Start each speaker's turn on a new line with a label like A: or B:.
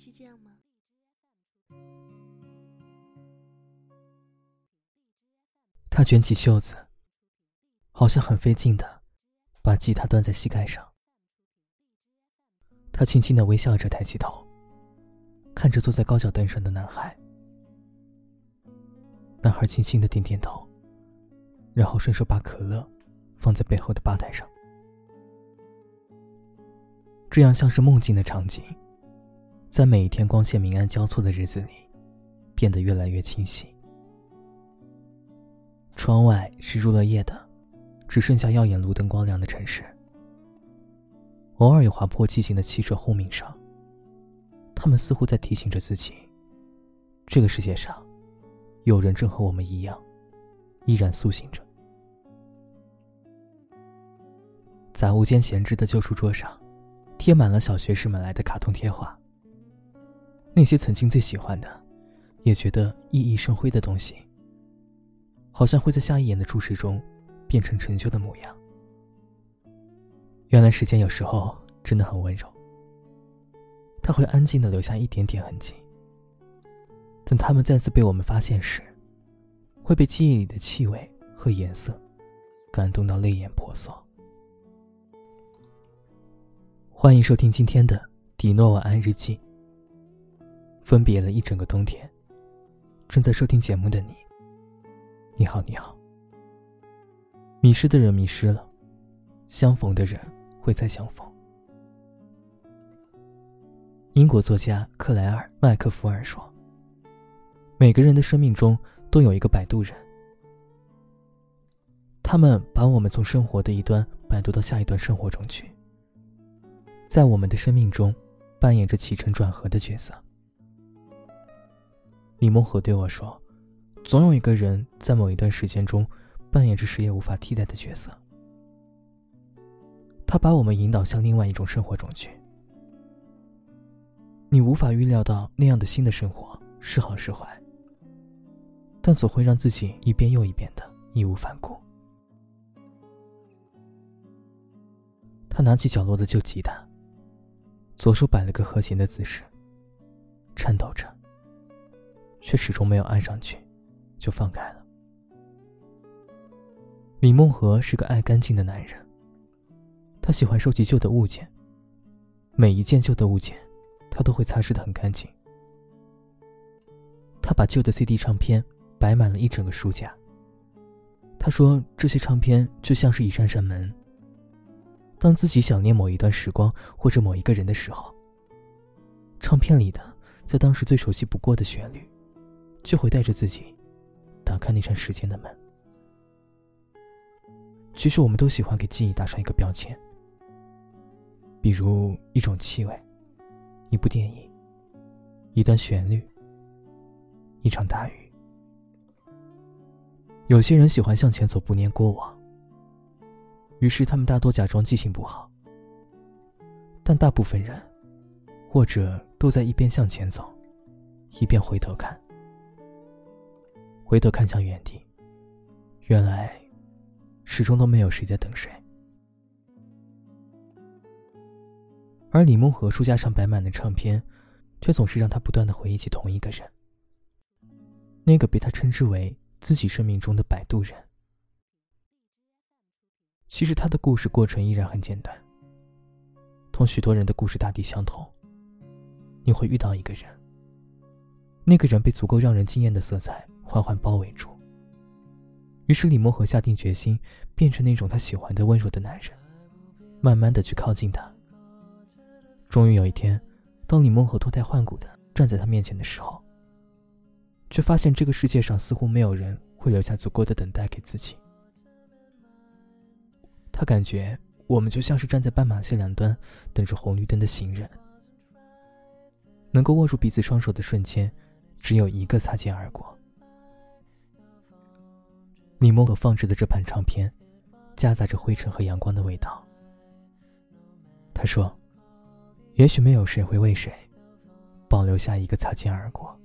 A: 是这样吗？
B: 他卷起袖子，好像很费劲的把吉他端在膝盖上。他轻轻的微笑着，抬起头，看着坐在高脚凳上的男孩。男孩轻轻的点点头，然后顺手把可乐放在背后的吧台上。这样像是梦境的场景，在每一天光线明暗交错的日子里，变得越来越清晰。窗外是入了夜的，只剩下耀眼路灯光亮的城市。偶尔有划破寂静的汽车轰鸣声，他们似乎在提醒着自己：这个世界上，有人正和我们一样，依然苏醒着。杂物间闲置的旧书桌上。贴满了小学时买来的卡通贴画。那些曾经最喜欢的，也觉得熠熠生辉的东西，好像会在下一眼的注视中，变成陈旧的模样。原来时间有时候真的很温柔，它会安静的留下一点点痕迹。等它们再次被我们发现时，会被记忆里的气味和颜色，感动到泪眼婆娑。欢迎收听今天的《迪诺晚安日记》。分别了一整个冬天，正在收听节目的你，你好，你好。迷失的人迷失了，相逢的人会再相逢。英国作家克莱尔·麦克福尔说：“每个人的生命中都有一个摆渡人，他们把我们从生活的一端摆渡到下一段生活中去。”在我们的生命中，扮演着起承转合的角色。李梦和对我说：“总有一个人在某一段时间中，扮演着谁也无法替代的角色。他把我们引导向另外一种生活中去。你无法预料到那样的新的生活是好是坏，但总会让自己一遍又一遍的义无反顾。”他拿起角落的旧吉他。左手摆了个和弦的姿势，颤抖着，却始终没有按上去，就放开了。李梦和是个爱干净的男人，他喜欢收集旧的物件，每一件旧的物件，他都会擦拭的很干净。他把旧的 CD 唱片摆满了一整个书架。他说这些唱片就像是一扇扇门。当自己想念某一段时光或者某一个人的时候，唱片里的在当时最熟悉不过的旋律，就会带着自己打开那扇时间的门。其实我们都喜欢给记忆打上一个标签，比如一种气味、一部电影、一段旋律、一场大雨。有些人喜欢向前走，不念过往。于是，他们大多假装记性不好，但大部分人，或者都在一边向前走，一边回头看，回头看向原地。原来，始终都没有谁在等谁。而李梦和书架上摆满的唱片，却总是让他不断的回忆起同一个人，那个被他称之为自己生命中的摆渡人。其实他的故事过程依然很简单，同许多人的故事大抵相同。你会遇到一个人，那个人被足够让人惊艳的色彩缓缓包围住。于是李梦和下定决心，变成那种他喜欢的温柔的男人，慢慢的去靠近他。终于有一天，当李梦和脱胎换骨的站在他面前的时候，却发现这个世界上似乎没有人会留下足够的等待给自己。他感觉我们就像是站在斑马线两端等着红绿灯的行人，能够握住彼此双手的瞬间，只有一个擦肩而过。李梦和放置的这盘唱片，夹杂着灰尘和阳光的味道。他说：“也许没有谁会为谁，保留下一个擦肩而过。”